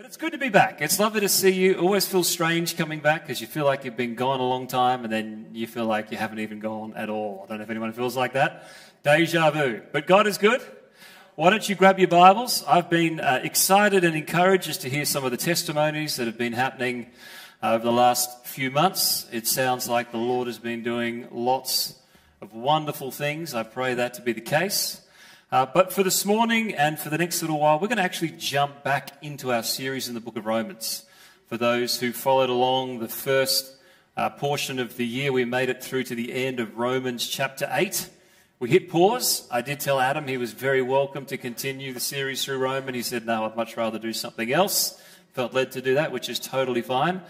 But it's good to be back. It's lovely to see you. Always feels strange coming back because you feel like you've been gone a long time and then you feel like you haven't even gone at all. I don't know if anyone feels like that. Deja vu. But God is good. Why don't you grab your Bibles? I've been uh, excited and encouraged just to hear some of the testimonies that have been happening over the last few months. It sounds like the Lord has been doing lots of wonderful things. I pray that to be the case. Uh, but for this morning and for the next little while, we're going to actually jump back into our series in the book of Romans. For those who followed along the first uh, portion of the year, we made it through to the end of Romans chapter 8. We hit pause. I did tell Adam he was very welcome to continue the series through Rome, and he said, No, I'd much rather do something else. Felt led to do that, which is totally fine.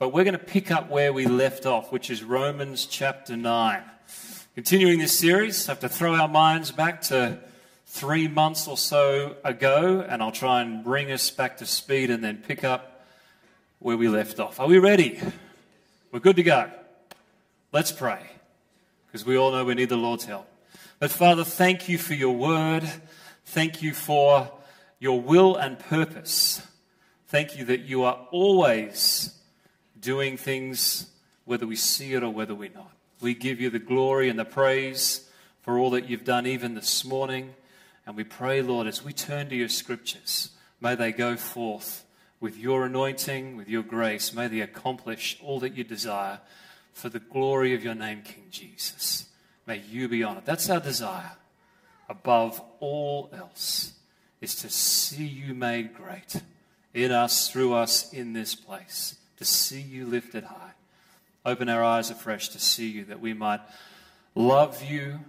But we're going to pick up where we left off, which is Romans chapter 9. Continuing this series, I have to throw our minds back to three months or so ago, and I'll try and bring us back to speed and then pick up where we left off. Are we ready? We're good to go. Let's pray, because we all know we need the Lord's help. But Father, thank you for your word. Thank you for your will and purpose. Thank you that you are always doing things whether we see it or whether we're not. We give you the glory and the praise for all that you've done even this morning. And we pray, Lord, as we turn to your scriptures, may they go forth with your anointing, with your grace. May they accomplish all that you desire for the glory of your name, King Jesus. May you be honored. That's our desire. Above all else, is to see you made great in us, through us, in this place, to see you lifted high. Open our eyes afresh to see you, that we might love you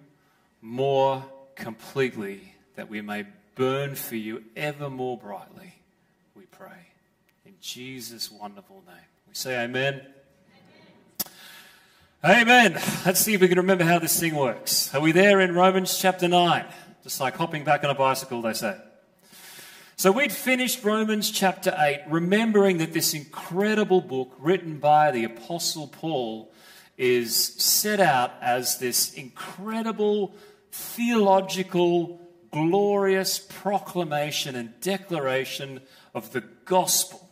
more completely that we may burn for you ever more brightly, we pray. In Jesus' wonderful name. We say amen. Amen. amen. Let's see if we can remember how this thing works. Are we there in Romans chapter 9? Just like hopping back on a bicycle, they say. So we'd finished Romans chapter 8, remembering that this incredible book written by the Apostle Paul is set out as this incredible theological glorious proclamation and declaration of the gospel.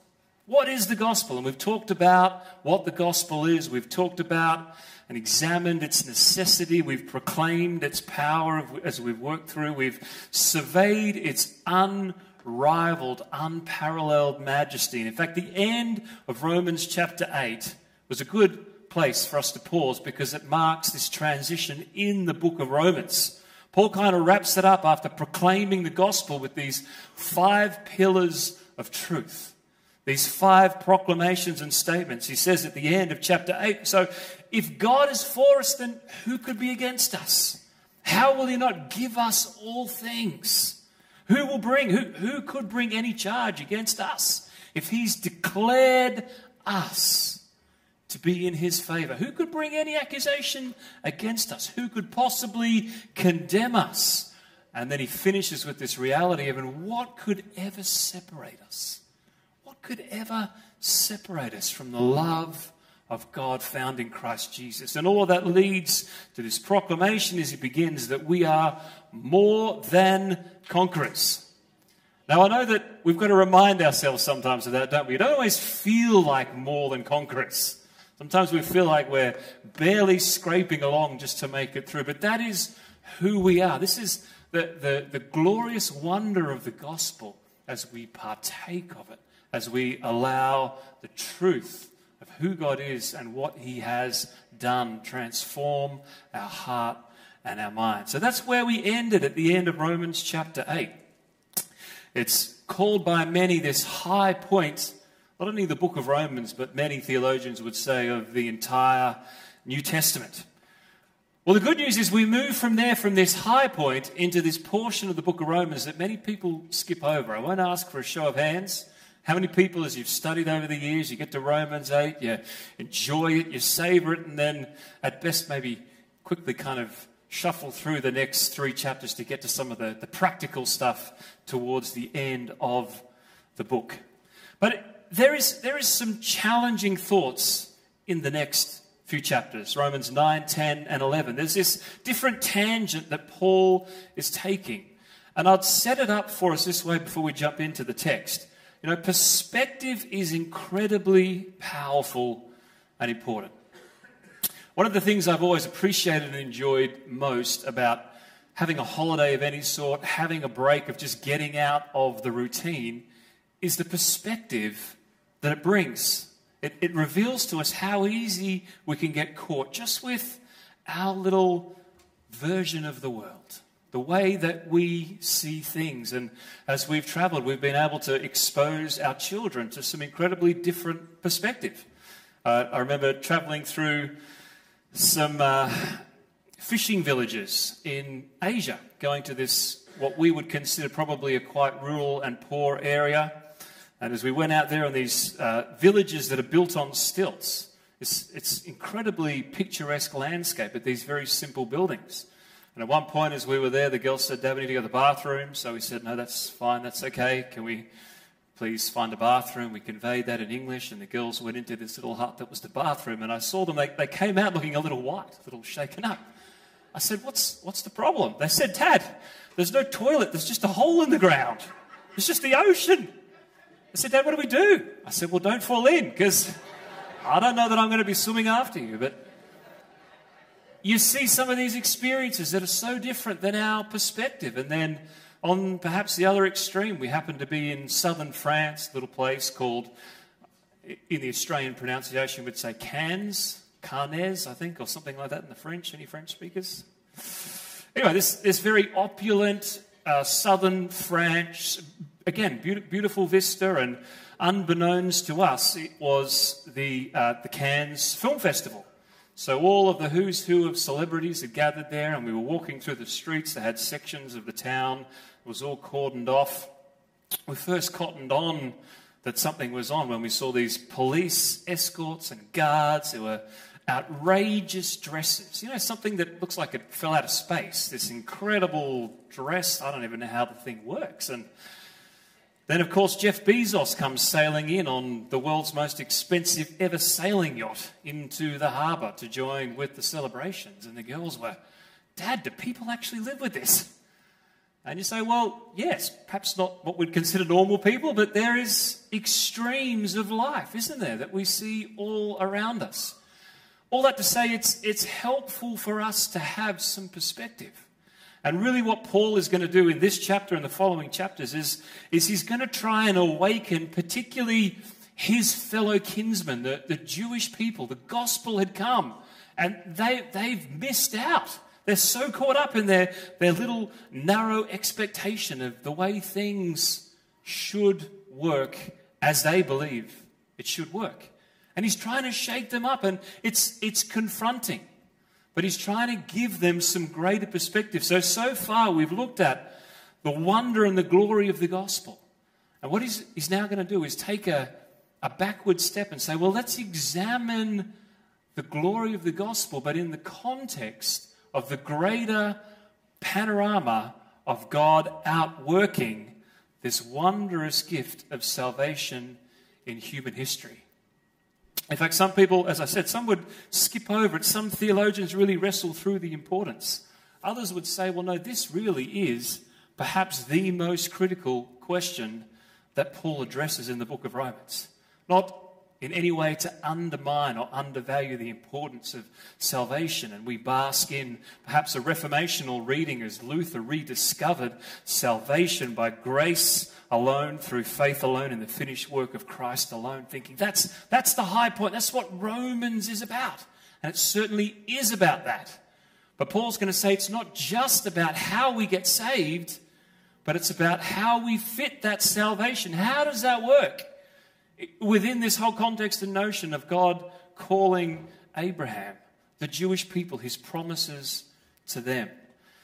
What is the gospel? And we've talked about what the gospel is. We've talked about and examined its necessity. We've proclaimed its power as we've worked through. We've surveyed its unrivaled, unparalleled majesty. And in fact, the end of Romans chapter 8 was a good place for us to pause because it marks this transition in the book of Romans. Paul kind of wraps it up after proclaiming the gospel with these five pillars of truth, these five proclamations and statements. He says at the end of chapter 8 So, if God is for us, then who could be against us? How will He not give us all things? Who will bring, who, who could bring any charge against us if He's declared us? To be in his favor. Who could bring any accusation against us? Who could possibly condemn us? And then he finishes with this reality of, what could ever separate us? What could ever separate us from the love of God found in Christ Jesus? And all of that leads to this proclamation as he begins that we are more than conquerors. Now, I know that we've got to remind ourselves sometimes of that, don't we? We don't always feel like more than conquerors. Sometimes we feel like we're barely scraping along just to make it through, but that is who we are. This is the, the, the glorious wonder of the gospel as we partake of it, as we allow the truth of who God is and what He has done transform our heart and our mind. So that's where we ended at the end of Romans chapter 8. It's called by many this high point not only the book of Romans, but many theologians would say of the entire New Testament. Well, the good news is we move from there, from this high point, into this portion of the book of Romans that many people skip over. I won't ask for a show of hands. How many people, as you've studied over the years, you get to Romans 8, you enjoy it, you savor it, and then at best maybe quickly kind of shuffle through the next three chapters to get to some of the, the practical stuff towards the end of the book. But there is, there is some challenging thoughts in the next few chapters Romans 9, 10, and 11. There's this different tangent that Paul is taking. And I'd set it up for us this way before we jump into the text. You know, perspective is incredibly powerful and important. One of the things I've always appreciated and enjoyed most about having a holiday of any sort, having a break of just getting out of the routine, is the perspective that it brings. It, it reveals to us how easy we can get caught just with our little version of the world, the way that we see things. And as we've traveled, we've been able to expose our children to some incredibly different perspective. Uh, I remember traveling through some uh, fishing villages in Asia, going to this, what we would consider probably a quite rural and poor area. And as we went out there on these uh, villages that are built on stilts, it's, it's incredibly picturesque landscape at these very simple buildings. And at one point, as we were there, the girls said, Dad, we need to go to the bathroom. So we said, No, that's fine, that's okay. Can we please find a bathroom? We conveyed that in English, and the girls went into this little hut that was the bathroom. And I saw them, they, they came out looking a little white, a little shaken up. I said, What's, what's the problem? They said, Dad, there's no toilet, there's just a hole in the ground. It's just the ocean. I said, Dad, what do we do? I said, Well, don't fall in, because I don't know that I'm going to be swimming after you, but you see some of these experiences that are so different than our perspective. And then on perhaps the other extreme, we happen to be in southern France, little place called, in the Australian pronunciation, we'd say Cannes, Cannes, I think, or something like that in the French. Any French speakers? Anyway, this, this very opulent uh, southern France, again, be- beautiful vista, and unbeknownst to us, it was the, uh, the Cannes Film Festival. So all of the who's who of celebrities had gathered there, and we were walking through the streets. They had sections of the town. It was all cordoned off. We first cottoned on that something was on when we saw these police escorts and guards. There were outrageous dresses. You know, something that looks like it fell out of space. This incredible dress. I don't even know how the thing works. And then, of course, Jeff Bezos comes sailing in on the world's most expensive ever sailing yacht into the harbour to join with the celebrations. And the girls were, Dad, do people actually live with this? And you say, well, yes, perhaps not what we'd consider normal people, but there is extremes of life, isn't there, that we see all around us. All that to say, it's, it's helpful for us to have some perspective. And really, what Paul is going to do in this chapter and the following chapters is, is he's going to try and awaken, particularly his fellow kinsmen, the, the Jewish people. The gospel had come, and they, they've missed out. They're so caught up in their, their little narrow expectation of the way things should work as they believe it should work. And he's trying to shake them up, and it's, it's confronting but he's trying to give them some greater perspective. So, so far, we've looked at the wonder and the glory of the gospel. And what he's, he's now going to do is take a, a backward step and say, well, let's examine the glory of the gospel, but in the context of the greater panorama of God outworking this wondrous gift of salvation in human history. In fact, some people, as I said, some would skip over it. Some theologians really wrestle through the importance. Others would say, well, no, this really is perhaps the most critical question that Paul addresses in the book of Romans. Not in any way to undermine or undervalue the importance of salvation. And we bask in perhaps a reformational reading as Luther rediscovered salvation by grace alone, through faith alone, in the finished work of Christ alone, thinking that's, that's the high point. That's what Romans is about. And it certainly is about that. But Paul's going to say it's not just about how we get saved, but it's about how we fit that salvation. How does that work? Within this whole context and notion of God calling Abraham, the Jewish people, his promises to them.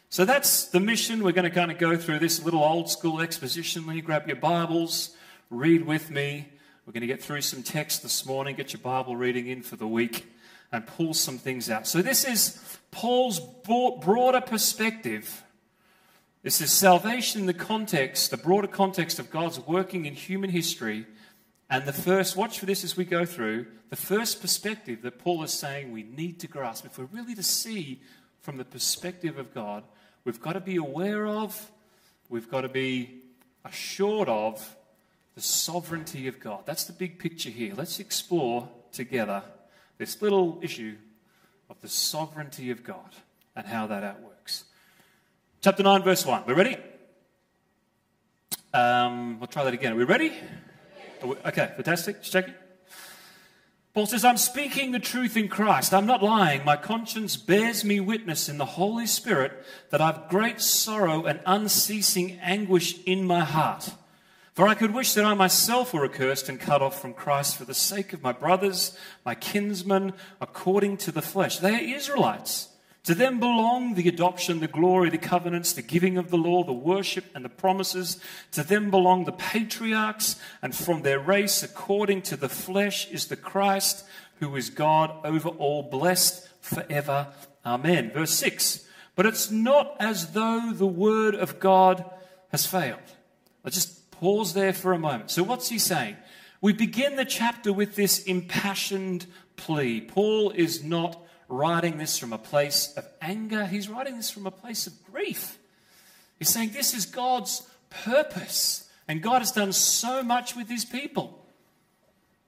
So that's the mission. We're going to kind of go through this little old school exposition. When you grab your Bibles, read with me. We're going to get through some text this morning, get your Bible reading in for the week, and pull some things out. So this is Paul's broader perspective. This is salvation in the context, the broader context of God's working in human history. And the first, watch for this as we go through, the first perspective that Paul is saying we need to grasp if we're really to see from the perspective of God we've got to be aware of, we've got to be assured of the sovereignty of God. That's the big picture here. Let's explore together this little issue of the sovereignty of God and how that outworks. Chapter 9, verse 1. We're ready? Um, we'll try that again. Are we ready? Oh, we, okay, fantastic. Just checking. Paul says, I'm speaking the truth in Christ. I'm not lying. My conscience bears me witness in the Holy Spirit that I've great sorrow and unceasing anguish in my heart. For I could wish that I myself were accursed and cut off from Christ for the sake of my brothers, my kinsmen, according to the flesh. They are Israelites. To them belong the adoption, the glory, the covenants, the giving of the law, the worship, and the promises. To them belong the patriarchs, and from their race, according to the flesh, is the Christ, who is God over all, blessed forever. Amen. Verse 6. But it's not as though the word of God has failed. Let's just Pause there for a moment. So, what's he saying? We begin the chapter with this impassioned plea. Paul is not writing this from a place of anger, he's writing this from a place of grief. He's saying this is God's purpose, and God has done so much with his people.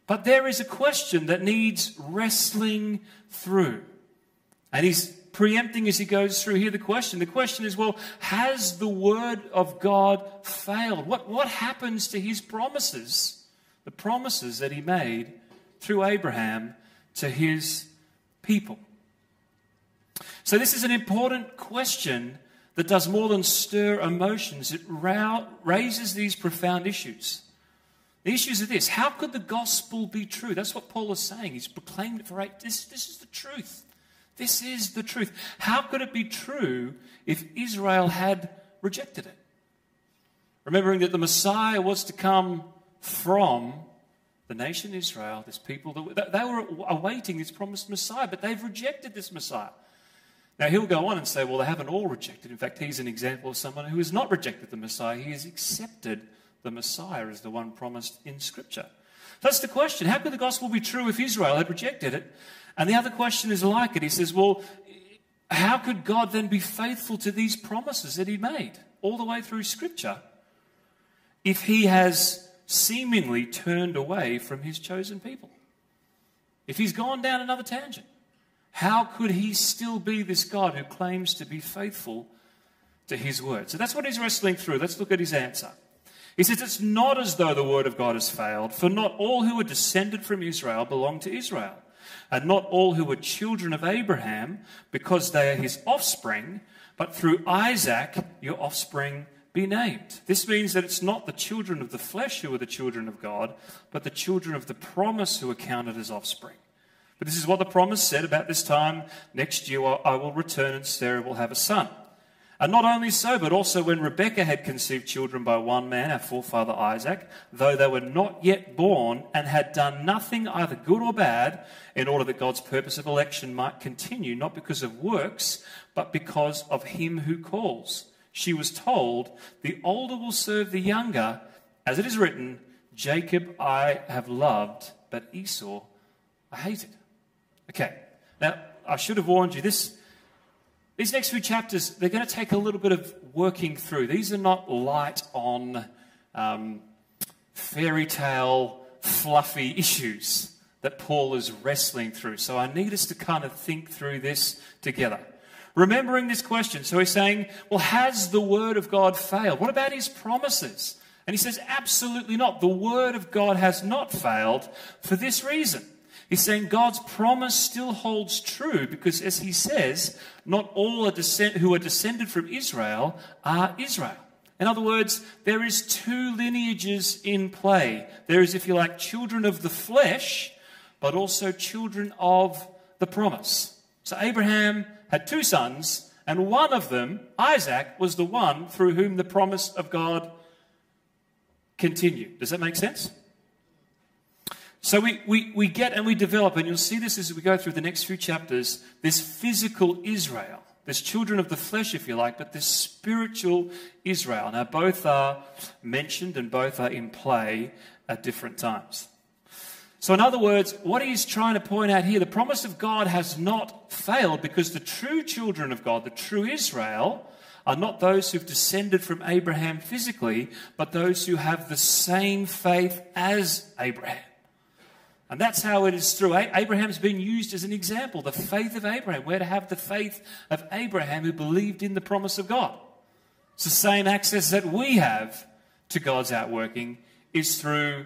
But there is a question that needs wrestling through. And he's preempting as he goes through here the question. The question is well, has the word of God failed? What, what happens to his promises? The promises that he made through Abraham to his people. So, this is an important question that does more than stir emotions, it raises these profound issues. The issues are this how could the gospel be true? That's what Paul is saying. He's proclaimed it for eight. This, this is the truth. This is the truth. How could it be true if Israel had rejected it? Remembering that the Messiah was to come from the nation Israel, this people, that they were awaiting this promised Messiah, but they've rejected this Messiah. Now, he'll go on and say, well, they haven't all rejected. In fact, he's an example of someone who has not rejected the Messiah. He has accepted the Messiah as the one promised in Scripture. That's the question. How could the gospel be true if Israel had rejected it? And the other question is like it. He says, well, how could God then be faithful to these promises that he made all the way through Scripture if he has seemingly turned away from his chosen people? If he's gone down another tangent, how could he still be this God who claims to be faithful to his word? So that's what he's wrestling through. Let's look at his answer. He says, It's not as though the word of God has failed, for not all who are descended from Israel belong to Israel and not all who were children of Abraham, because they are his offspring, but through Isaac your offspring be named. This means that it's not the children of the flesh who are the children of God, but the children of the promise who are counted as offspring. But this is what the promise said about this time next year I will return and Sarah will have a son. And not only so, but also when Rebekah had conceived children by one man, our forefather Isaac, though they were not yet born and had done nothing either good or bad, in order that God's purpose of election might continue, not because of works, but because of him who calls. She was told, The older will serve the younger, as it is written, Jacob I have loved, but Esau I hated. Okay, now I should have warned you this these next few chapters, they're going to take a little bit of working through. These are not light on um, fairy tale, fluffy issues that Paul is wrestling through. So I need us to kind of think through this together. Remembering this question, so he's saying, well, has the word of God failed? What about his promises? And he says, absolutely not. The word of God has not failed for this reason. He's saying God's promise still holds true because, as he says, not all are descend- who are descended from Israel are Israel. In other words, there is two lineages in play. There is, if you like, children of the flesh, but also children of the promise. So Abraham had two sons, and one of them, Isaac, was the one through whom the promise of God continued. Does that make sense? So we, we, we get and we develop, and you'll see this as we go through the next few chapters, this physical Israel, this children of the flesh, if you like, but this spiritual Israel. Now, both are mentioned and both are in play at different times. So, in other words, what he's trying to point out here, the promise of God has not failed because the true children of God, the true Israel, are not those who've descended from Abraham physically, but those who have the same faith as Abraham. And that's how it is through. Abraham's been used as an example. The faith of Abraham. We're to have the faith of Abraham who believed in the promise of God. It's the same access that we have to God's outworking is through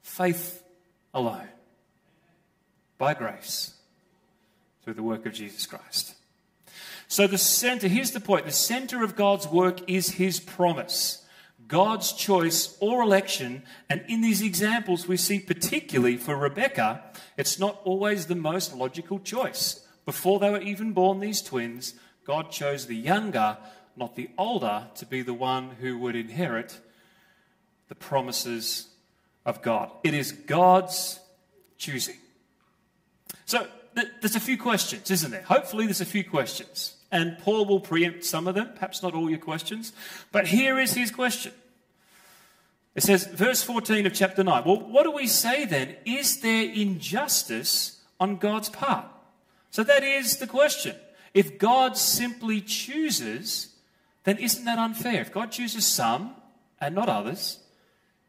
faith alone, by grace, through the work of Jesus Christ. So, the center, here's the point the center of God's work is his promise, God's choice or election. And in these examples, we see particularly for Rebecca, it's not always the most logical choice. Before they were even born, these twins, God chose the younger, not the older, to be the one who would inherit the promises of God. It is God's choosing. So there's a few questions, isn't there? Hopefully, there's a few questions. And Paul will preempt some of them, perhaps not all your questions. But here is his question. It says, verse 14 of chapter 9. Well, what do we say then? Is there injustice on God's part? So that is the question. If God simply chooses, then isn't that unfair? If God chooses some and not others,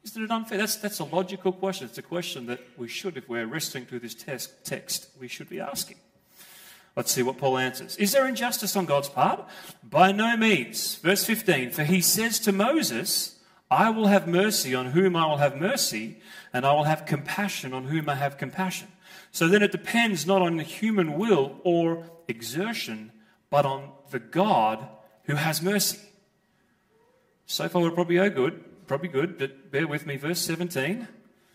isn't it unfair? That's, that's a logical question. It's a question that we should, if we're wrestling through this text, text, we should be asking. Let's see what Paul answers. Is there injustice on God's part? By no means. Verse 15 For he says to Moses, I will have mercy on whom I will have mercy, and I will have compassion on whom I have compassion. So then it depends not on the human will or exertion, but on the God who has mercy. So far, we're probably all good probably good, but bear with me. Verse 17.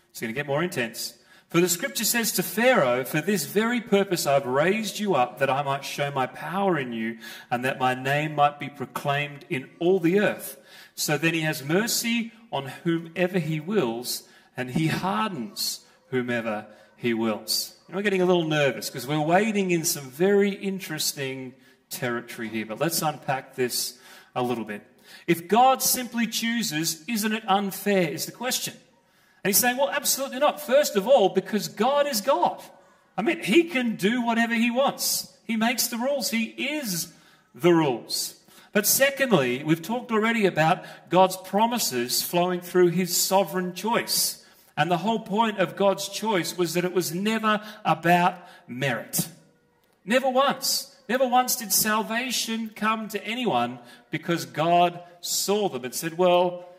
It's going to get more intense. For the scripture says to Pharaoh, For this very purpose I've raised you up, that I might show my power in you, and that my name might be proclaimed in all the earth. So then he has mercy on whomever he wills, and he hardens whomever he wills. And we're getting a little nervous because we're wading in some very interesting territory here, but let's unpack this a little bit. If God simply chooses, isn't it unfair? Is the question. And he's saying, well, absolutely not. First of all, because God is God. I mean, he can do whatever he wants, he makes the rules, he is the rules. But secondly, we've talked already about God's promises flowing through his sovereign choice. And the whole point of God's choice was that it was never about merit. Never once. Never once did salvation come to anyone because God saw them and said, Well,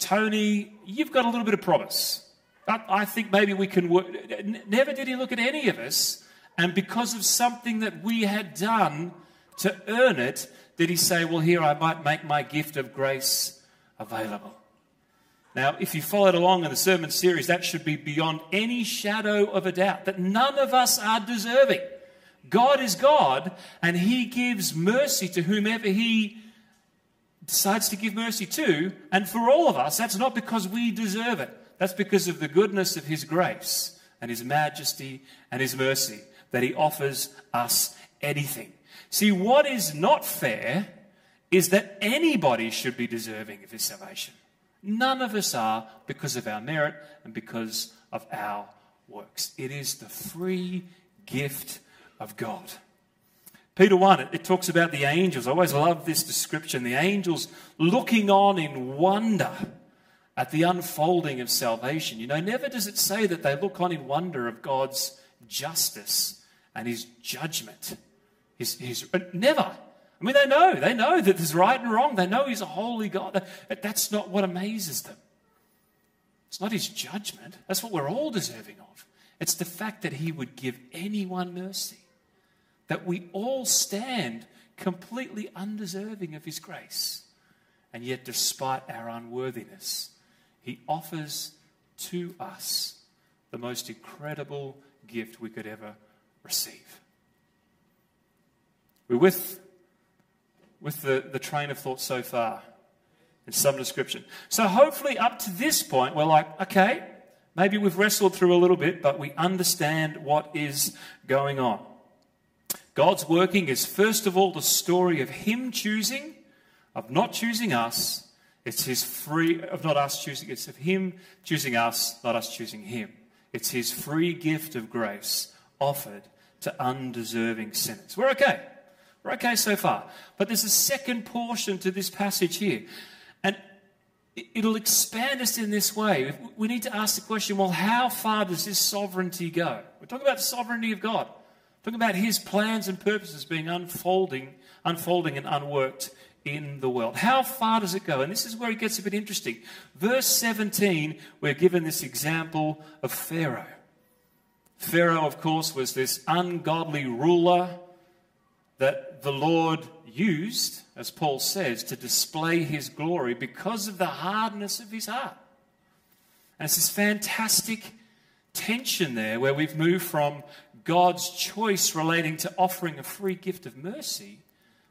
Tony, you've got a little bit of promise. But I think maybe we can work. Never did he look at any of us, and because of something that we had done to earn it, did he say, Well, here I might make my gift of grace available. Now, if you followed along in the sermon series, that should be beyond any shadow of a doubt that none of us are deserving. God is God, and He gives mercy to whomever He decides to give mercy to. And for all of us, that's not because we deserve it, that's because of the goodness of His grace and His majesty and His mercy that He offers us anything. See, what is not fair is that anybody should be deserving of His salvation. None of us are because of our merit and because of our works. It is the free gift of God. Peter 1, it, talks about the angels. I always love this description. The angels looking on in wonder at the unfolding of salvation. You know, never does it say that they look on in wonder of God's justice and his judgment. His, his, never. I mean, they know. They know that there's right and wrong. They know he's a holy God. That's not what amazes them. It's not his judgment. That's what we're all deserving of. It's the fact that he would give anyone mercy that we all stand completely undeserving of His grace. And yet, despite our unworthiness, He offers to us the most incredible gift we could ever receive. We're with, with the, the train of thought so far in some description. So, hopefully, up to this point, we're like, okay, maybe we've wrestled through a little bit, but we understand what is going on. God's working is first of all the story of Him choosing, of not choosing us. It's His free, of not us choosing, it's of Him choosing us, not us choosing Him. It's His free gift of grace offered to undeserving sinners. We're okay. We're okay so far. But there's a second portion to this passage here. And it'll expand us in this way. We need to ask the question well, how far does this sovereignty go? We're talking about the sovereignty of God, talking about His plans and purposes being unfolding, unfolding and unworked in the world. How far does it go? And this is where it gets a bit interesting. Verse 17, we're given this example of Pharaoh. Pharaoh, of course, was this ungodly ruler that the Lord used, as Paul says, to display his glory because of the hardness of his heart. And it's this fantastic tension there where we've moved from God's choice relating to offering a free gift of mercy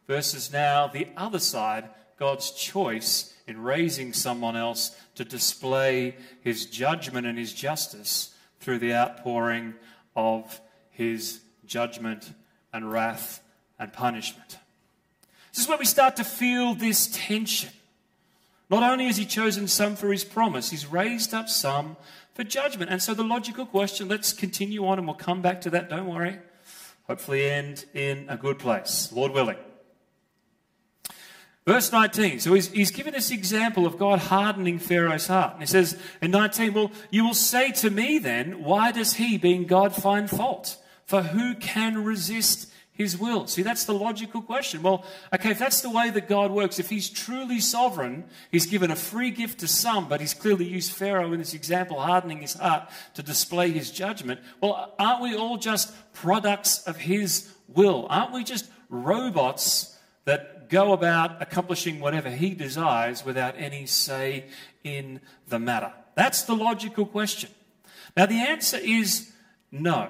versus now the other side, God's choice in raising someone else to display his judgment and his justice through the outpouring of his judgment and wrath and punishment. This is where we start to feel this tension. Not only has he chosen some for his promise, he's raised up some for judgment. And so the logical question, let's continue on and we'll come back to that, don't worry. Hopefully, end in a good place, Lord willing. Verse 19. So he's, he's given this example of God hardening Pharaoh's heart. And he says in 19, Well, you will say to me then, why does he, being God, find fault? For who can resist his will. See, that's the logical question. Well, okay, if that's the way that God works, if he's truly sovereign, he's given a free gift to some, but he's clearly used Pharaoh in this example, hardening his heart to display his judgment. Well, aren't we all just products of his will? Aren't we just robots that go about accomplishing whatever he desires without any say in the matter? That's the logical question. Now, the answer is no.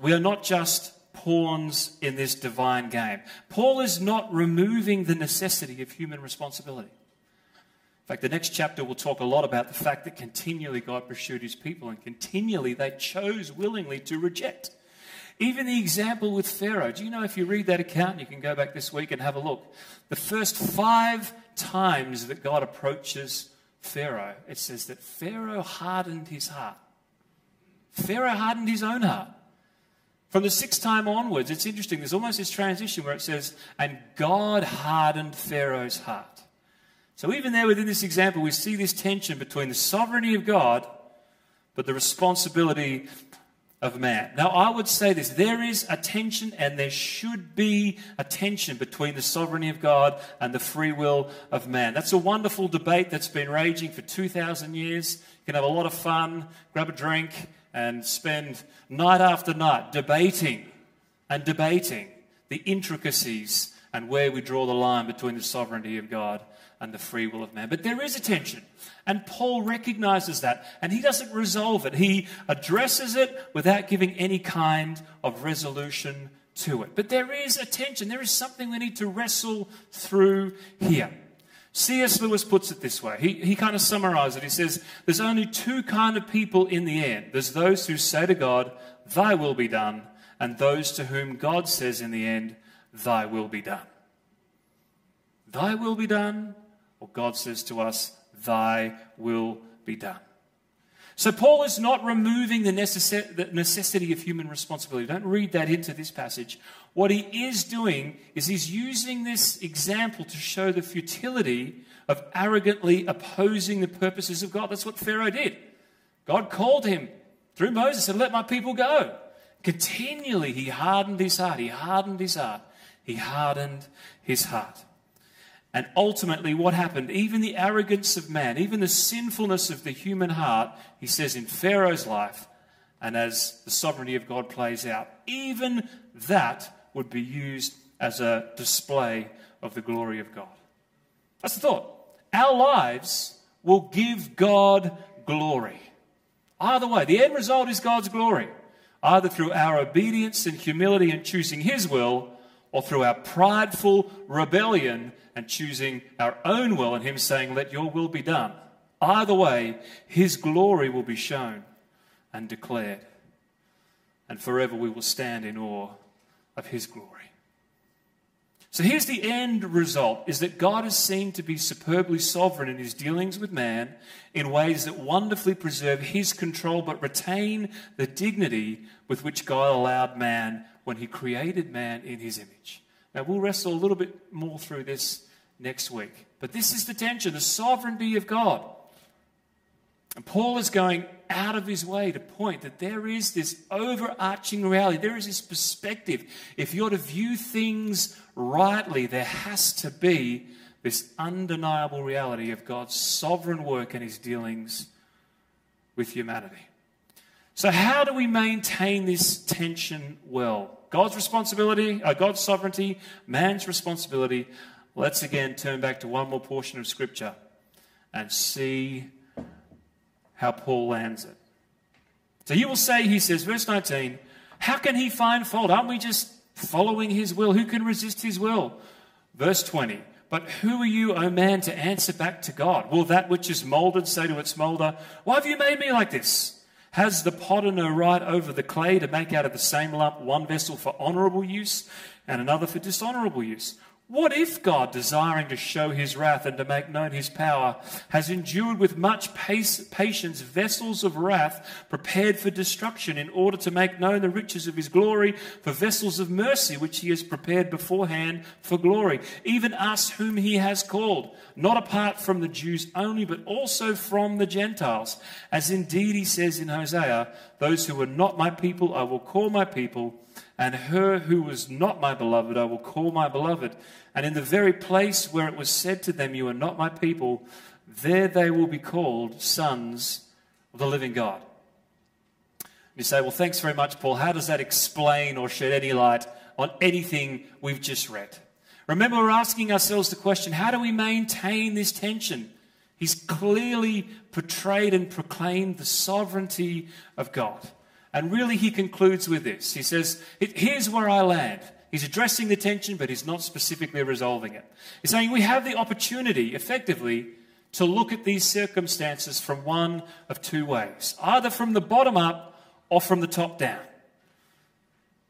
We are not just pawns in this divine game. Paul is not removing the necessity of human responsibility. In fact, the next chapter will talk a lot about the fact that continually God pursued his people and continually they chose willingly to reject. Even the example with Pharaoh. Do you know if you read that account, you can go back this week and have a look. The first five times that God approaches Pharaoh, it says that Pharaoh hardened his heart. Pharaoh hardened his own heart. From the sixth time onwards, it's interesting. There's almost this transition where it says, and God hardened Pharaoh's heart. So even there within this example, we see this tension between the sovereignty of God, but the responsibility of man. Now, I would say this there is a tension, and there should be a tension between the sovereignty of God and the free will of man. That's a wonderful debate that's been raging for 2,000 years. You can have a lot of fun, grab a drink, and spend night after night debating and debating the intricacies and where we draw the line between the sovereignty of God and the free will of man. But there is a tension, and Paul recognizes that, and he doesn't resolve it. He addresses it without giving any kind of resolution to it. But there is a tension, there is something we need to wrestle through here. C.S. Lewis puts it this way. He, he kind of summarizes it. He says, There's only two kind of people in the end. There's those who say to God, Thy will be done, and those to whom God says in the end, Thy will be done. Thy will be done, or God says to us, Thy will be done. So Paul is not removing the, necessity of human responsibility. Don't read that into this passage. What he is doing is he's using this example to show the futility of arrogantly opposing the purposes of God. That's what Pharaoh did. God called him through Moses and let my people go. Continually, he hardened his heart. He hardened his heart. He hardened his heart. And ultimately, what happened? Even the arrogance of man, even the sinfulness of the human heart, he says in Pharaoh's life, and as the sovereignty of God plays out, even that would be used as a display of the glory of God. That's the thought. Our lives will give God glory. Either way, the end result is God's glory, either through our obedience and humility in choosing His will, or through our prideful rebellion and choosing our own will and Him saying, Let your will be done. Either way, His glory will be shown and declared. And forever we will stand in awe of His glory. So here's the end result is that God is seen to be superbly sovereign in his dealings with man in ways that wonderfully preserve his control but retain the dignity with which God allowed man when he created man in his image. Now we'll wrestle a little bit more through this next week. But this is the tension, the sovereignty of God. And Paul is going out of his way to point that there is this overarching reality, there is this perspective. If you're to view things rightly, there has to be this undeniable reality of God's sovereign work and his dealings with humanity. So, how do we maintain this tension well? God's responsibility, uh, God's sovereignty, man's responsibility. Let's again turn back to one more portion of Scripture and see how Paul lands it. So you will say, he says, verse 19, how can he find fault? Aren't we just following his will? Who can resist his will? Verse 20, but who are you, O man, to answer back to God? Will that which is molded say to its molder, Why have you made me like this? Has the potter no right over the clay to make out of the same lump one vessel for honorable use and another for dishonorable use? What if God, desiring to show his wrath and to make known his power, has endured with much patience vessels of wrath prepared for destruction in order to make known the riches of his glory for vessels of mercy which he has prepared beforehand for glory, even us whom he has called, not apart from the Jews only, but also from the Gentiles? As indeed he says in Hosea, Those who are not my people I will call my people and her who was not my beloved I will call my beloved. And in the very place where it was said to them, You are not my people, there they will be called sons of the living God. You say, Well, thanks very much, Paul. How does that explain or shed any light on anything we've just read? Remember, we're asking ourselves the question how do we maintain this tension? He's clearly portrayed and proclaimed the sovereignty of God. And really, he concludes with this. He says, Here's where I land. He's addressing the tension, but he's not specifically resolving it. He's saying we have the opportunity, effectively, to look at these circumstances from one of two ways either from the bottom up or from the top down.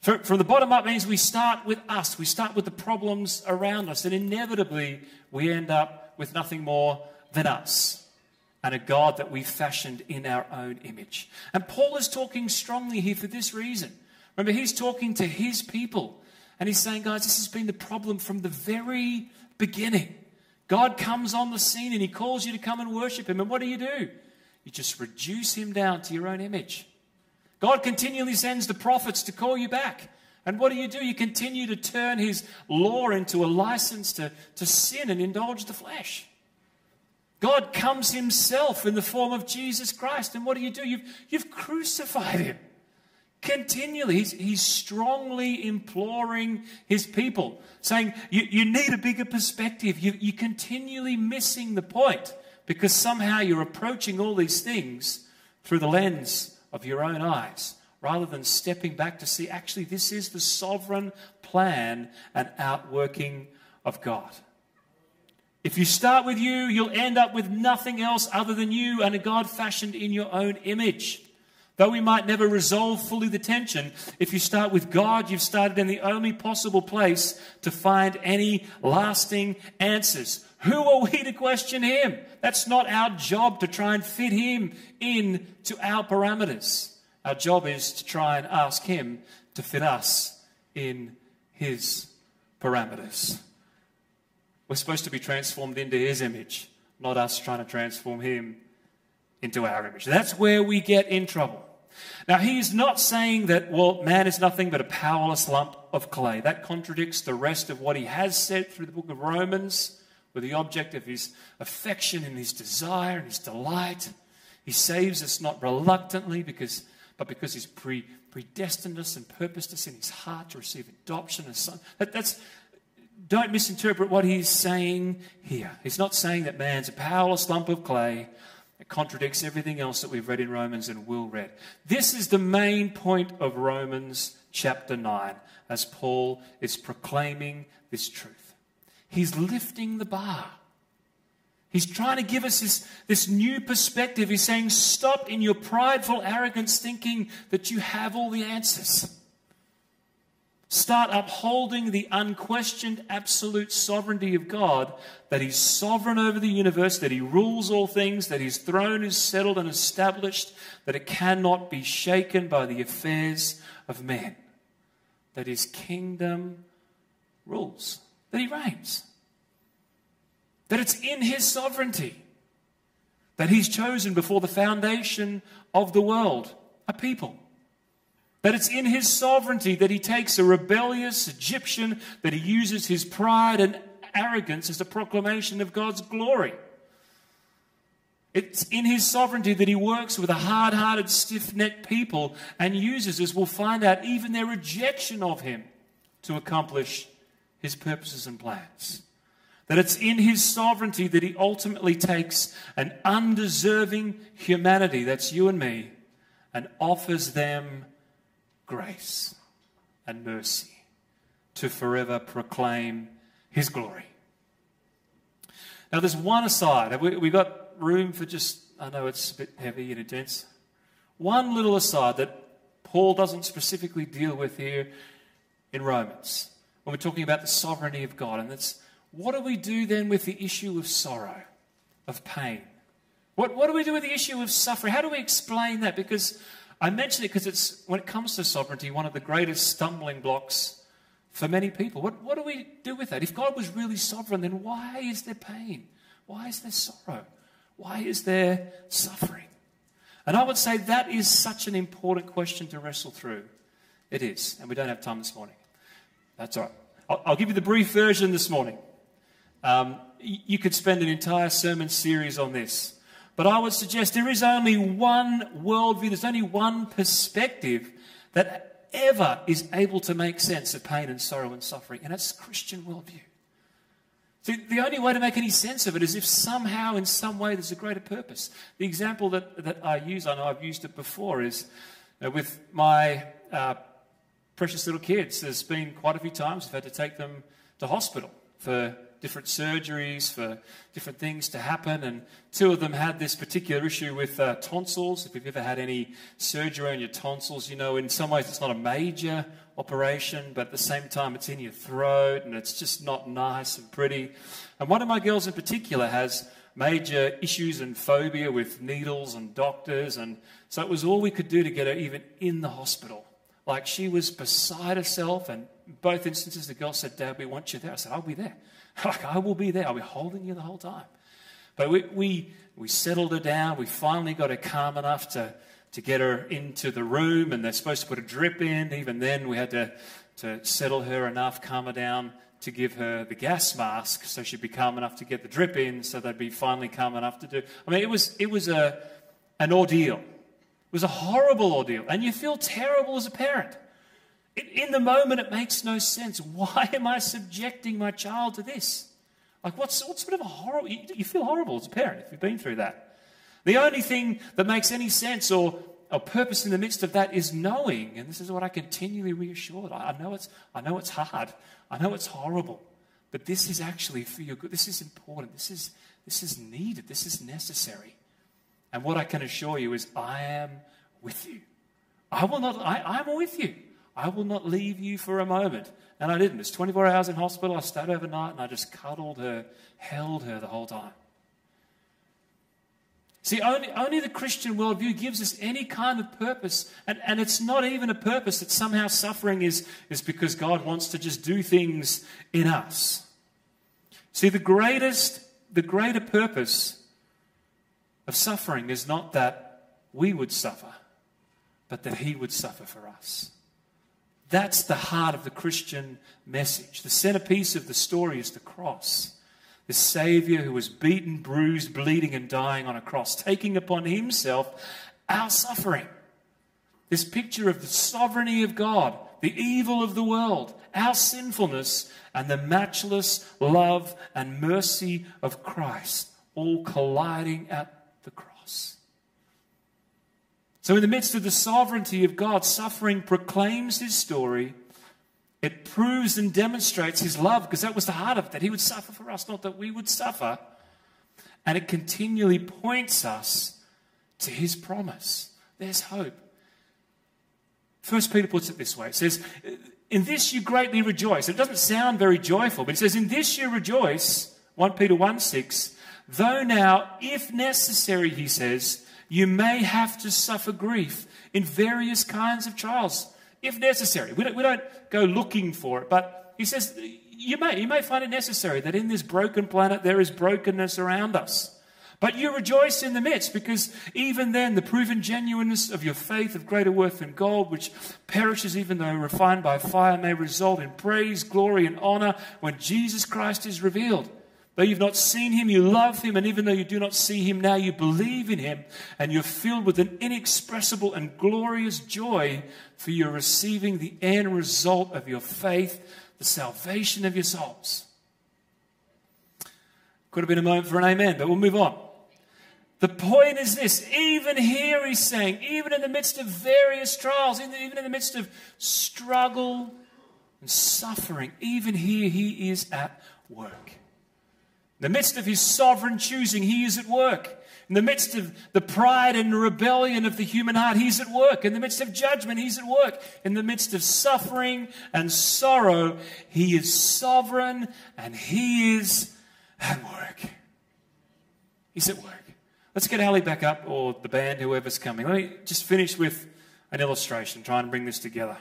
From the bottom up means we start with us, we start with the problems around us, and inevitably we end up with nothing more than us and a God that we fashioned in our own image. And Paul is talking strongly here for this reason. Remember, he's talking to his people, and he's saying, guys, this has been the problem from the very beginning. God comes on the scene and he calls you to come and worship him. And what do you do? You just reduce him down to your own image. God continually sends the prophets to call you back. And what do you do? You continue to turn his law into a license to, to sin and indulge the flesh. God comes himself in the form of Jesus Christ. And what do you do? You've, you've crucified him. Continually, he's, he's strongly imploring his people, saying, You, you need a bigger perspective. You, you're continually missing the point because somehow you're approaching all these things through the lens of your own eyes rather than stepping back to see actually this is the sovereign plan and outworking of God. If you start with you, you'll end up with nothing else other than you and a God fashioned in your own image. Though we might never resolve fully the tension, if you start with God, you've started in the only possible place to find any lasting answers. Who are we to question Him? That's not our job to try and fit Him in to our parameters. Our job is to try and ask Him to fit us in His parameters. We're supposed to be transformed into his image, not us trying to transform him into our image. That's where we get in trouble. Now, he's not saying that, well, man is nothing but a powerless lump of clay. That contradicts the rest of what he has said through the book of Romans, where the object of his affection and his desire and his delight. He saves us not reluctantly, because, but because he's pre, predestined us and purposed us in his heart to receive adoption as son. That, that's, don't misinterpret what he's saying here. He's not saying that man's a powerless lump of clay It contradicts everything else that we've read in Romans and will read. This is the main point of Romans chapter 9 as Paul is proclaiming this truth. He's lifting the bar. He's trying to give us this, this new perspective. He's saying, Stop in your prideful arrogance thinking that you have all the answers. Start upholding the unquestioned absolute sovereignty of God, that He's sovereign over the universe, that He rules all things, that His throne is settled and established, that it cannot be shaken by the affairs of men, that His kingdom rules, that He reigns, that it's in His sovereignty, that He's chosen before the foundation of the world a people that it's in his sovereignty that he takes a rebellious Egyptian, that he uses his pride and arrogance as a proclamation of God's glory. It's in his sovereignty that he works with a hard hearted, stiff necked people and uses, as we'll find out, even their rejection of him to accomplish his purposes and plans. That it's in his sovereignty that he ultimately takes an undeserving humanity, that's you and me, and offers them grace and mercy to forever proclaim his glory. Now, there's one aside. Have we, we got room for just, I know it's a bit heavy and intense. One little aside that Paul doesn't specifically deal with here in Romans when we're talking about the sovereignty of God. And that's what do we do then with the issue of sorrow, of pain? What, what do we do with the issue of suffering? How do we explain that? Because I mention it because it's, when it comes to sovereignty, one of the greatest stumbling blocks for many people. What, what do we do with that? If God was really sovereign, then why is there pain? Why is there sorrow? Why is there suffering? And I would say that is such an important question to wrestle through. It is, and we don't have time this morning. That's all right. I'll, I'll give you the brief version this morning. Um, you could spend an entire sermon series on this. But I would suggest there is only one worldview, there's only one perspective that ever is able to make sense of pain and sorrow and suffering, and it's Christian worldview. See, the only way to make any sense of it is if somehow, in some way, there's a greater purpose. The example that, that I use, I know I've used it before, is uh, with my uh, precious little kids. There's been quite a few times I've had to take them to hospital for different surgeries, for different things to happen. And two of them had this particular issue with uh, tonsils. If you've ever had any surgery on your tonsils, you know, in some ways it's not a major operation, but at the same time it's in your throat and it's just not nice and pretty. And one of my girls in particular has major issues and phobia with needles and doctors. And so it was all we could do to get her even in the hospital. Like she was beside herself, and both instances the girl said, Dad, we want you there. I said, I'll be there. Like, I will be there. I'll be holding you the whole time. But we, we, we settled her down. We finally got her calm enough to, to get her into the room, and they're supposed to put a drip in. Even then, we had to, to settle her enough, calm her down to give her the gas mask so she'd be calm enough to get the drip in, so they'd be finally calm enough to do. I mean, it was, it was a, an ordeal. It was a horrible ordeal. And you feel terrible as a parent. In the moment, it makes no sense. Why am I subjecting my child to this? Like, what's, what sort of a horrible, you, you feel horrible as a parent if you've been through that. The only thing that makes any sense or, or purpose in the midst of that is knowing, and this is what I continually reassured. I, I know it's, I know it's hard. I know it's horrible. But this is actually for your good. This is important. This is, this is needed. This is necessary. And what I can assure you is I am with you. I will not, I, I'm with you. I will not leave you for a moment. And I didn't. It's 24 hours in hospital. I stayed overnight and I just cuddled her, held her the whole time. See, only, only the Christian worldview gives us any kind of purpose. And, and it's not even a purpose that somehow suffering is, is because God wants to just do things in us. See, the greatest, the greater purpose of suffering is not that we would suffer, but that He would suffer for us. That's the heart of the Christian message. The centerpiece of the story is the cross. The Savior who was beaten, bruised, bleeding, and dying on a cross, taking upon himself our suffering. This picture of the sovereignty of God, the evil of the world, our sinfulness, and the matchless love and mercy of Christ, all colliding at the cross. So, in the midst of the sovereignty of God, suffering proclaims his story. It proves and demonstrates his love because that was the heart of it, that he would suffer for us, not that we would suffer. And it continually points us to his promise. There's hope. First Peter puts it this way it says, In this you greatly rejoice. It doesn't sound very joyful, but he says, In this you rejoice, 1 Peter 1 6, though now, if necessary, he says, you may have to suffer grief in various kinds of trials, if necessary. We don't, we don't go looking for it, but he says, you may, you may find it necessary that in this broken planet there is brokenness around us. But you rejoice in the midst, because even then the proven genuineness of your faith of greater worth than gold, which perishes even though refined by fire, may result in praise, glory, and honor when Jesus Christ is revealed. Though you've not seen him, you love him, and even though you do not see him now, you believe in him, and you're filled with an inexpressible and glorious joy, for you're receiving the end result of your faith, the salvation of your souls. Could have been a moment for an amen, but we'll move on. The point is this even here, he's saying, even in the midst of various trials, even in the midst of struggle and suffering, even here, he is at work. In the midst of his sovereign choosing, he is at work. In the midst of the pride and rebellion of the human heart, he's at work. In the midst of judgment, he's at work. In the midst of suffering and sorrow, he is sovereign and he is at work. He's at work. Let's get Ali back up, or the band, whoever's coming. Let me just finish with an illustration, try and bring this together.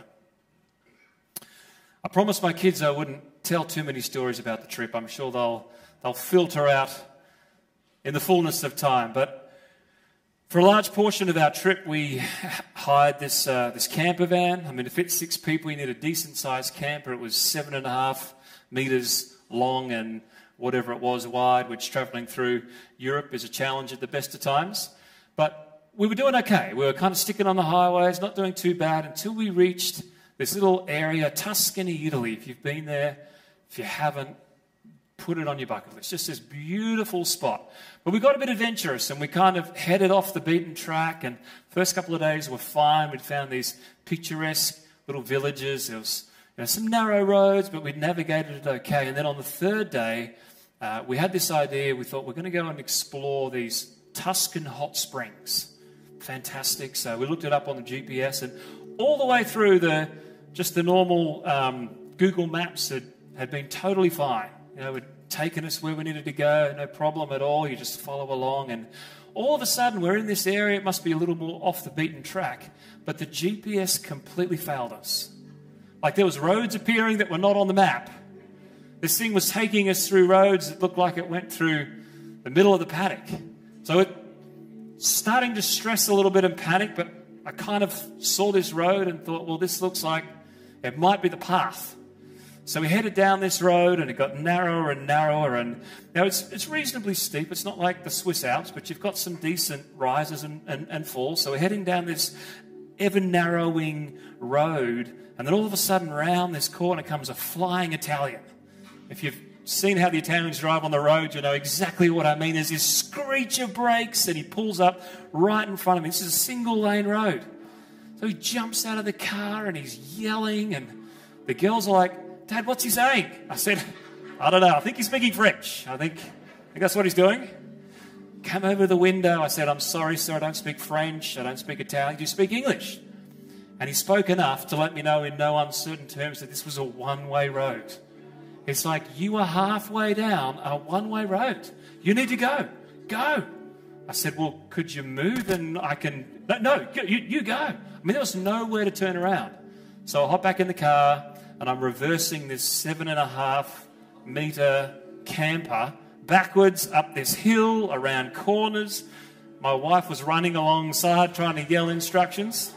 I promised my kids I wouldn't tell too many stories about the trip. I'm sure they'll, they'll filter out in the fullness of time. But for a large portion of our trip, we hired this, uh, this camper van. I mean, to fit six people, you need a decent sized camper. It was seven and a half meters long and whatever it was wide, which traveling through Europe is a challenge at the best of times. But we were doing okay. We were kind of sticking on the highways, not doing too bad until we reached this little area, Tuscany, Italy. If you've been there, if you haven't, put it on your bucket list. Just this beautiful spot. But we got a bit adventurous and we kind of headed off the beaten track. And first couple of days were fine. We'd found these picturesque little villages. There was you know, some narrow roads, but we'd navigated it okay. And then on the third day, uh, we had this idea. We thought we're going to go and explore these Tuscan hot springs. Fantastic. So we looked it up on the GPS, and all the way through the just the normal um, Google Maps had, had been totally fine. You know, it taken us where we needed to go, no problem at all. You just follow along, and all of a sudden we're in this area. It must be a little more off the beaten track, but the GPS completely failed us. Like there was roads appearing that were not on the map. This thing was taking us through roads that looked like it went through the middle of the paddock. So it starting to stress a little bit and panic, but I kind of saw this road and thought, well, this looks like it might be the path. So we headed down this road and it got narrower and narrower. And now it's, it's reasonably steep. It's not like the Swiss Alps, but you've got some decent rises and, and, and falls. So we're heading down this ever narrowing road. And then all of a sudden, round this corner comes a flying Italian. If you've seen how the Italians drive on the road, you know exactly what I mean. There's this screech of brakes, and he pulls up right in front of me. This is a single lane road. So he jumps out of the car and he's yelling, and the girls are like, Dad, what's he saying? I said, I don't know. I think he's speaking French. I think, I think that's what he's doing. Come over the window. I said, I'm sorry, sir. I don't speak French. I don't speak Italian. Do you speak English? And he spoke enough to let me know in no uncertain terms that this was a one way road. It's like you are halfway down a one way road. You need to go. Go. I said, Well, could you move and I can. No, no you, you go. I mean, there was nowhere to turn around. So I hop back in the car and I'm reversing this seven and a half meter camper backwards up this hill, around corners. My wife was running alongside trying to yell instructions.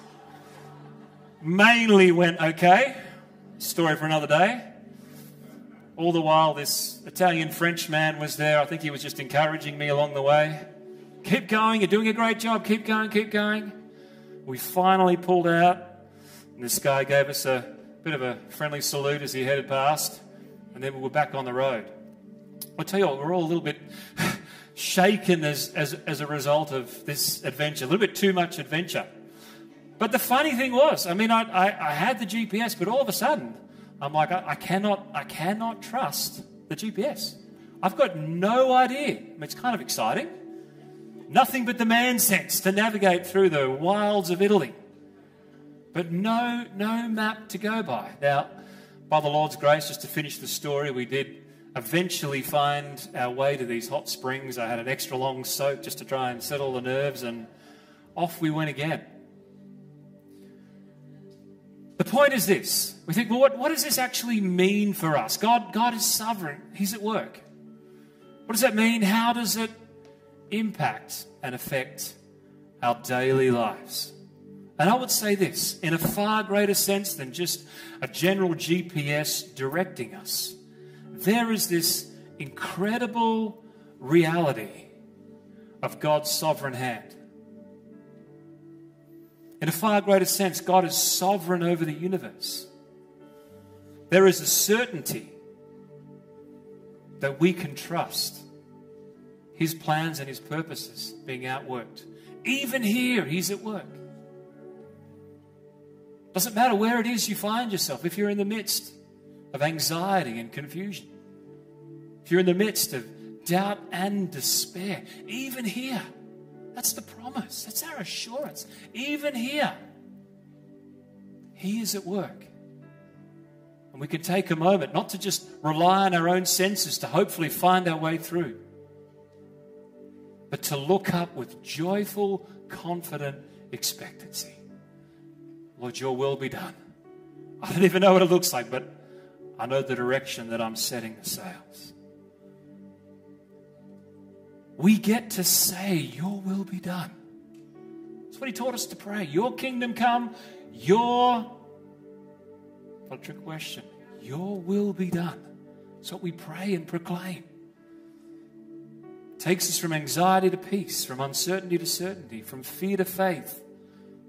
Mainly went okay. Story for another day. All the while, this Italian French man was there. I think he was just encouraging me along the way. Keep going, you're doing a great job. Keep going, keep going. We finally pulled out, and this guy gave us a bit of a friendly salute as he headed past, and then we were back on the road. I tell you what, we're all a little bit shaken as, as, as a result of this adventure, a little bit too much adventure. But the funny thing was, I mean, I, I, I had the GPS, but all of a sudden, I'm like, I, I, cannot, I cannot trust the GPS. I've got no idea. I mean, it's kind of exciting. Nothing but the man sense to navigate through the wilds of Italy. But no, no map to go by. Now, by the Lord's grace, just to finish the story, we did eventually find our way to these hot springs. I had an extra long soak just to try and settle the nerves, and off we went again. The point is this we think, well, what, what does this actually mean for us? God, God is sovereign, He's at work. What does that mean? How does it impact and affect our daily lives? And I would say this in a far greater sense than just a general GPS directing us, there is this incredible reality of God's sovereign hand. In a far greater sense, God is sovereign over the universe. There is a certainty that we can trust His plans and His purposes being outworked. Even here, He's at work. Doesn't matter where it is you find yourself, if you're in the midst of anxiety and confusion, if you're in the midst of doubt and despair, even here, that's the promise. That's our assurance. Even here, He is at work. And we can take a moment not to just rely on our own senses to hopefully find our way through, but to look up with joyful, confident expectancy. Lord, your will be done. I don't even know what it looks like, but I know the direction that I'm setting the sails we get to say, Your will be done. That's what he taught us to pray. Your kingdom come, your, what a trick question, your will be done. That's what we pray and proclaim. It takes us from anxiety to peace, from uncertainty to certainty, from fear to faith,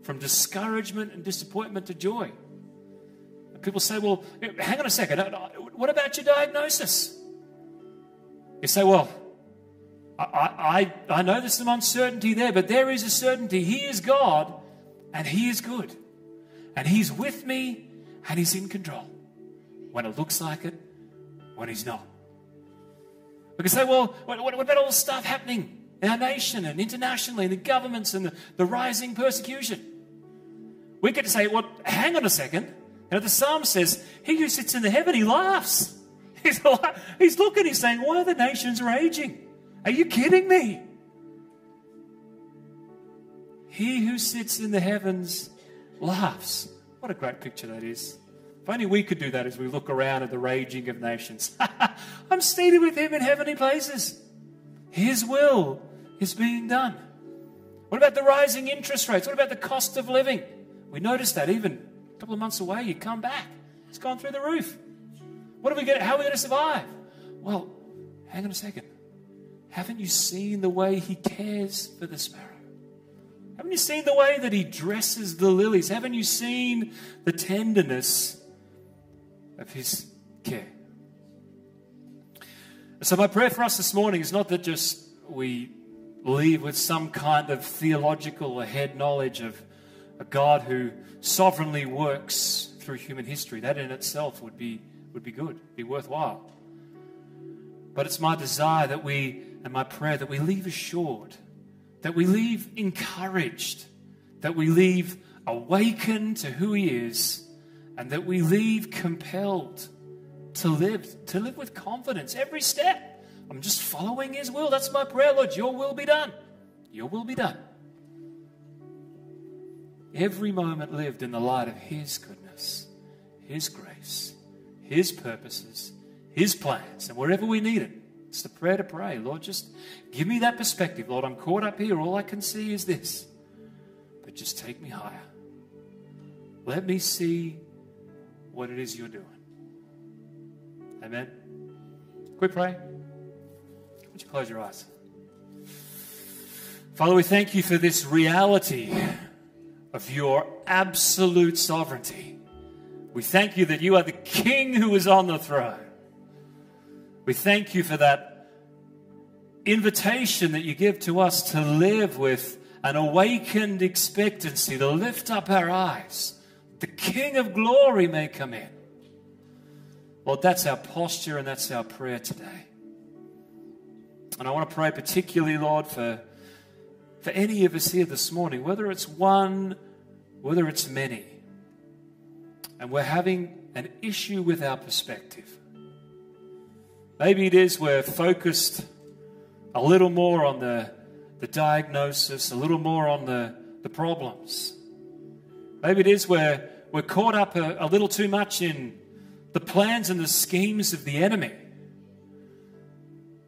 from discouragement and disappointment to joy. People say, well, hang on a second, uh, what about your diagnosis? You say, well, I, I, I know there's some uncertainty there, but there is a certainty. He is God and He is good. And He's with me and He's in control. When it looks like it, when He's not. We can say, well, what, what about all the stuff happening in our nation and internationally, and the governments and the, the rising persecution? We get to say, well, hang on a second. You know, the psalm says, He who sits in the heaven, He laughs. He's, he's looking, He's saying, why are the nations raging? Are you kidding me? He who sits in the heavens laughs. What a great picture that is. If only we could do that as we look around at the raging of nations. I'm seated with him in heavenly places. His will is being done. What about the rising interest rates? What about the cost of living? We noticed that even a couple of months away, you come back. It's gone through the roof. What are we going to how are we going to survive? Well, hang on a second. Haven't you seen the way he cares for the sparrow? Haven't you seen the way that he dresses the lilies? Haven't you seen the tenderness of his care? So, my prayer for us this morning is not that just we leave with some kind of theological or head knowledge of a God who sovereignly works through human history. That in itself would be, would be good, be worthwhile. But it's my desire that we and my prayer that we leave assured, that we leave encouraged, that we leave awakened to who He is, and that we leave compelled to live, to live with confidence every step. I'm just following His will. That's my prayer, Lord. Your will be done. Your will be done. Every moment lived in the light of His goodness, His grace, His purposes, His plans, and wherever we need it, it's the prayer to pray. Lord, just give me that perspective. Lord, I'm caught up here. All I can see is this. But just take me higher. Let me see what it is you're doing. Amen. We pray? Would you close your eyes? Father, we thank you for this reality of your absolute sovereignty. We thank you that you are the King who is on the throne. We thank you for that invitation that you give to us to live with an awakened expectancy, to lift up our eyes. The King of glory may come in. Lord, that's our posture and that's our prayer today. And I want to pray particularly, Lord, for, for any of us here this morning, whether it's one, whether it's many, and we're having an issue with our perspective. Maybe it is we're focused a little more on the, the diagnosis, a little more on the, the problems. Maybe it is we're, we're caught up a, a little too much in the plans and the schemes of the enemy.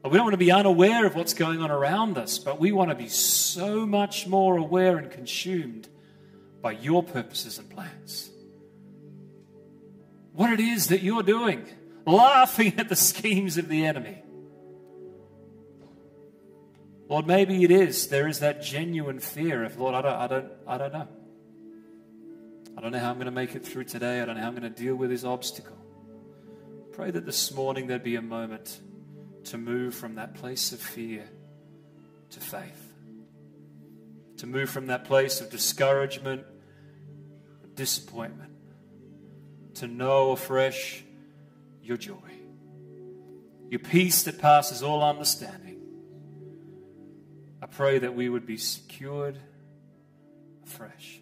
We don't want to be unaware of what's going on around us, but we want to be so much more aware and consumed by your purposes and plans. What it is that you're doing, laughing at the schemes of the enemy. Lord, maybe it is. There is that genuine fear of, Lord, I don't, I don't, I don't know. I don't know how I'm going to make it through today. I don't know how I'm going to deal with this obstacle. Pray that this morning there'd be a moment to move from that place of fear to faith. To move from that place of discouragement, disappointment, to know afresh your joy, your peace that passes all understanding. I pray that we would be secured afresh.